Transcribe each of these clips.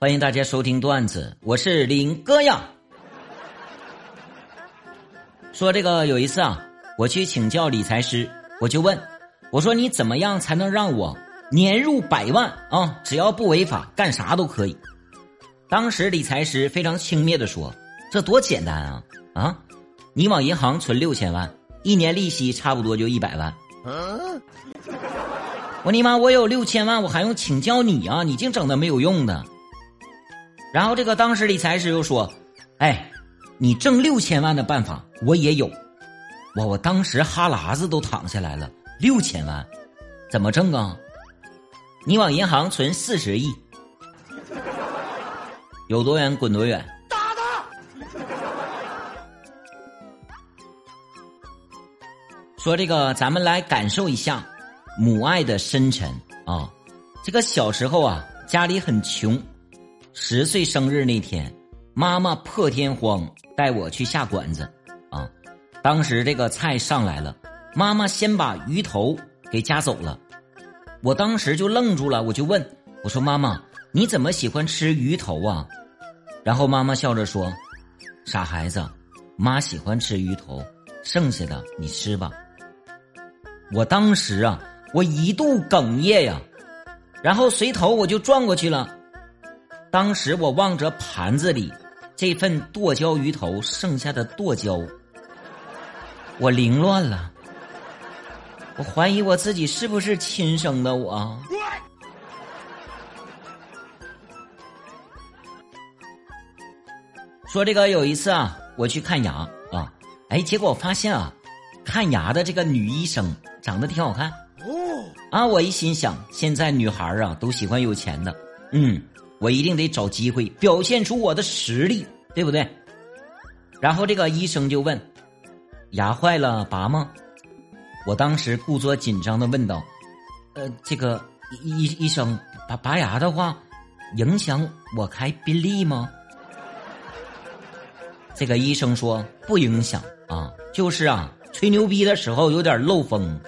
欢迎大家收听段子，我是林哥呀。说这个有一次啊，我去请教理财师，我就问我说：“你怎么样才能让我年入百万啊？只要不违法，干啥都可以。”当时理财师非常轻蔑的说：“这多简单啊啊！你往银行存六千万，一年利息差不多就一百万。”我尼玛，我有六千万，我还用请教你啊？你净整那没有用的。然后这个当时理财师又说：“哎，你挣六千万的办法我也有。”我我当时哈喇子都淌下来了。六千万，怎么挣啊？你往银行存四十亿，有多远滚多远。打他！说这个，咱们来感受一下母爱的深沉啊！这个小时候啊，家里很穷。十岁生日那天，妈妈破天荒带我去下馆子，啊，当时这个菜上来了，妈妈先把鱼头给夹走了，我当时就愣住了，我就问我说：“妈妈，你怎么喜欢吃鱼头啊？”然后妈妈笑着说：“傻孩子，妈喜欢吃鱼头，剩下的你吃吧。”我当时啊，我一度哽咽呀，然后随头我就转过去了。当时我望着盘子里这份剁椒鱼头剩下的剁椒，我凌乱了。我怀疑我自己是不是亲生的我。说这个有一次啊，我去看牙啊，哎，结果我发现啊，看牙的这个女医生长得挺好看哦。啊，我一心想，现在女孩啊都喜欢有钱的，嗯。我一定得找机会表现出我的实力，对不对？然后这个医生就问：“牙坏了拔吗？”我当时故作紧张的问道：“呃，这个医医生拔拔牙的话，影响我开宾利吗？”这个医生说：“不影响啊，就是啊，吹牛逼的时候有点漏风。”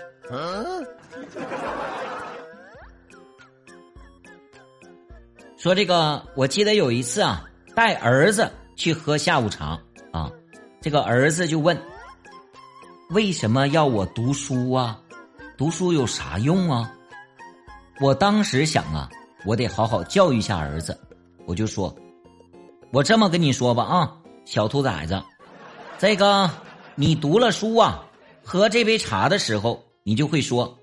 说这个，我记得有一次啊，带儿子去喝下午茶啊，这个儿子就问：“为什么要我读书啊？读书有啥用啊？”我当时想啊，我得好好教育一下儿子，我就说：“我这么跟你说吧啊，小兔崽子，这个你读了书啊，喝这杯茶的时候，你就会说，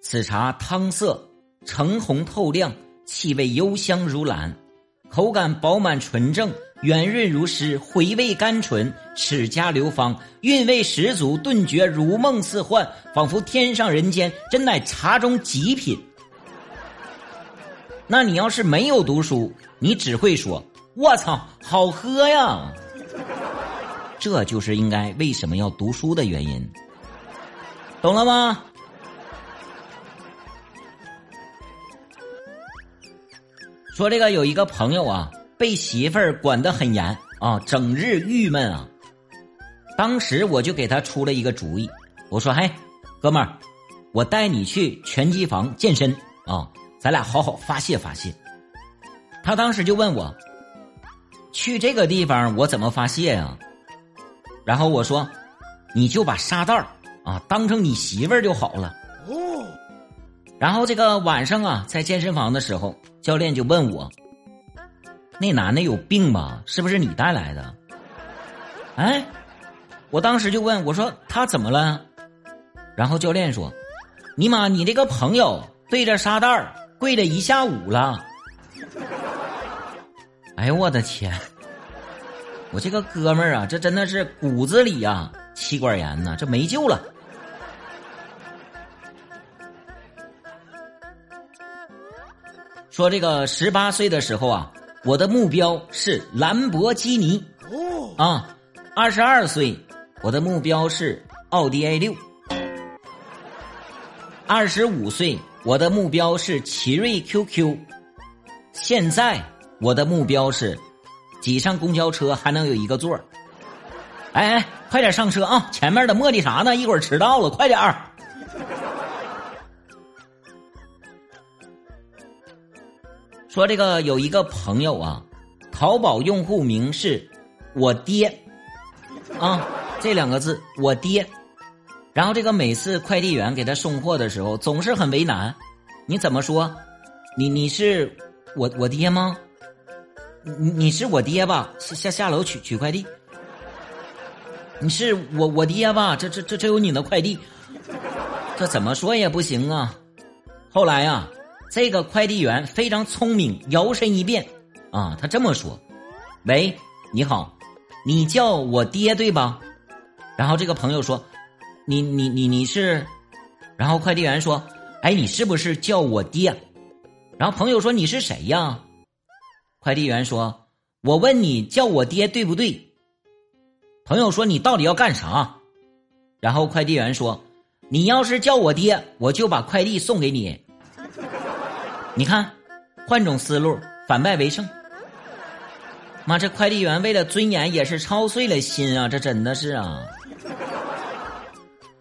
此茶汤色橙红透亮。”气味幽香如兰，口感饱满纯正，圆润如诗，回味甘醇，齿颊流芳，韵味十足，顿觉如梦似幻，仿佛天上人间，真乃茶中极品。那你要是没有读书，你只会说：“我操，好喝呀！”这就是应该为什么要读书的原因，懂了吗？说这个有一个朋友啊，被媳妇儿管得很严啊，整日郁闷啊。当时我就给他出了一个主意，我说：“嘿，哥们儿，我带你去拳击房健身啊，咱俩好好发泄发泄。”他当时就问我：“去这个地方我怎么发泄呀？”然后我说：“你就把沙袋啊当成你媳妇儿就好了。”然后这个晚上啊，在健身房的时候。教练就问我：“那男的有病吧？是不是你带来的？”哎，我当时就问我说：“他怎么了？”然后教练说：“尼玛，你这个朋友对着沙袋跪了一下午了。”哎呦我的天！我这个哥们儿啊，这真的是骨子里呀气管炎呐，这没救了。说这个十八岁的时候啊，我的目标是兰博基尼。哦啊，二十二岁，我的目标是奥迪 A 六。二十五岁，我的目标是奇瑞 QQ。现在我的目标是挤上公交车还能有一个座儿哎哎，快点上车啊！前面的磨叽啥呢？一会儿迟到了，快点儿。说这个有一个朋友啊，淘宝用户名是“我爹”，啊，这两个字“我爹”。然后这个每次快递员给他送货的时候，总是很为难。你怎么说？你你是我我爹吗？你你是我爹吧？下下下楼取取快递。你是我我爹吧？这这这这有你的快递，这怎么说也不行啊。后来呀，这个快递员非常聪明，摇身一变啊，他这么说：“喂，你好，你叫我爹对吧？”然后这个朋友说：“你你你你是？”然后快递员说：“哎，你是不是叫我爹？”然后朋友说：“你是谁呀？”快递员说：“我问你叫我爹对不对？”朋友说：“你到底要干啥？”然后快递员说：“你要是叫我爹，我就把快递送给你。”你看，换种思路，反败为胜。妈，这快递员为了尊严也是操碎了心啊！这真的是啊。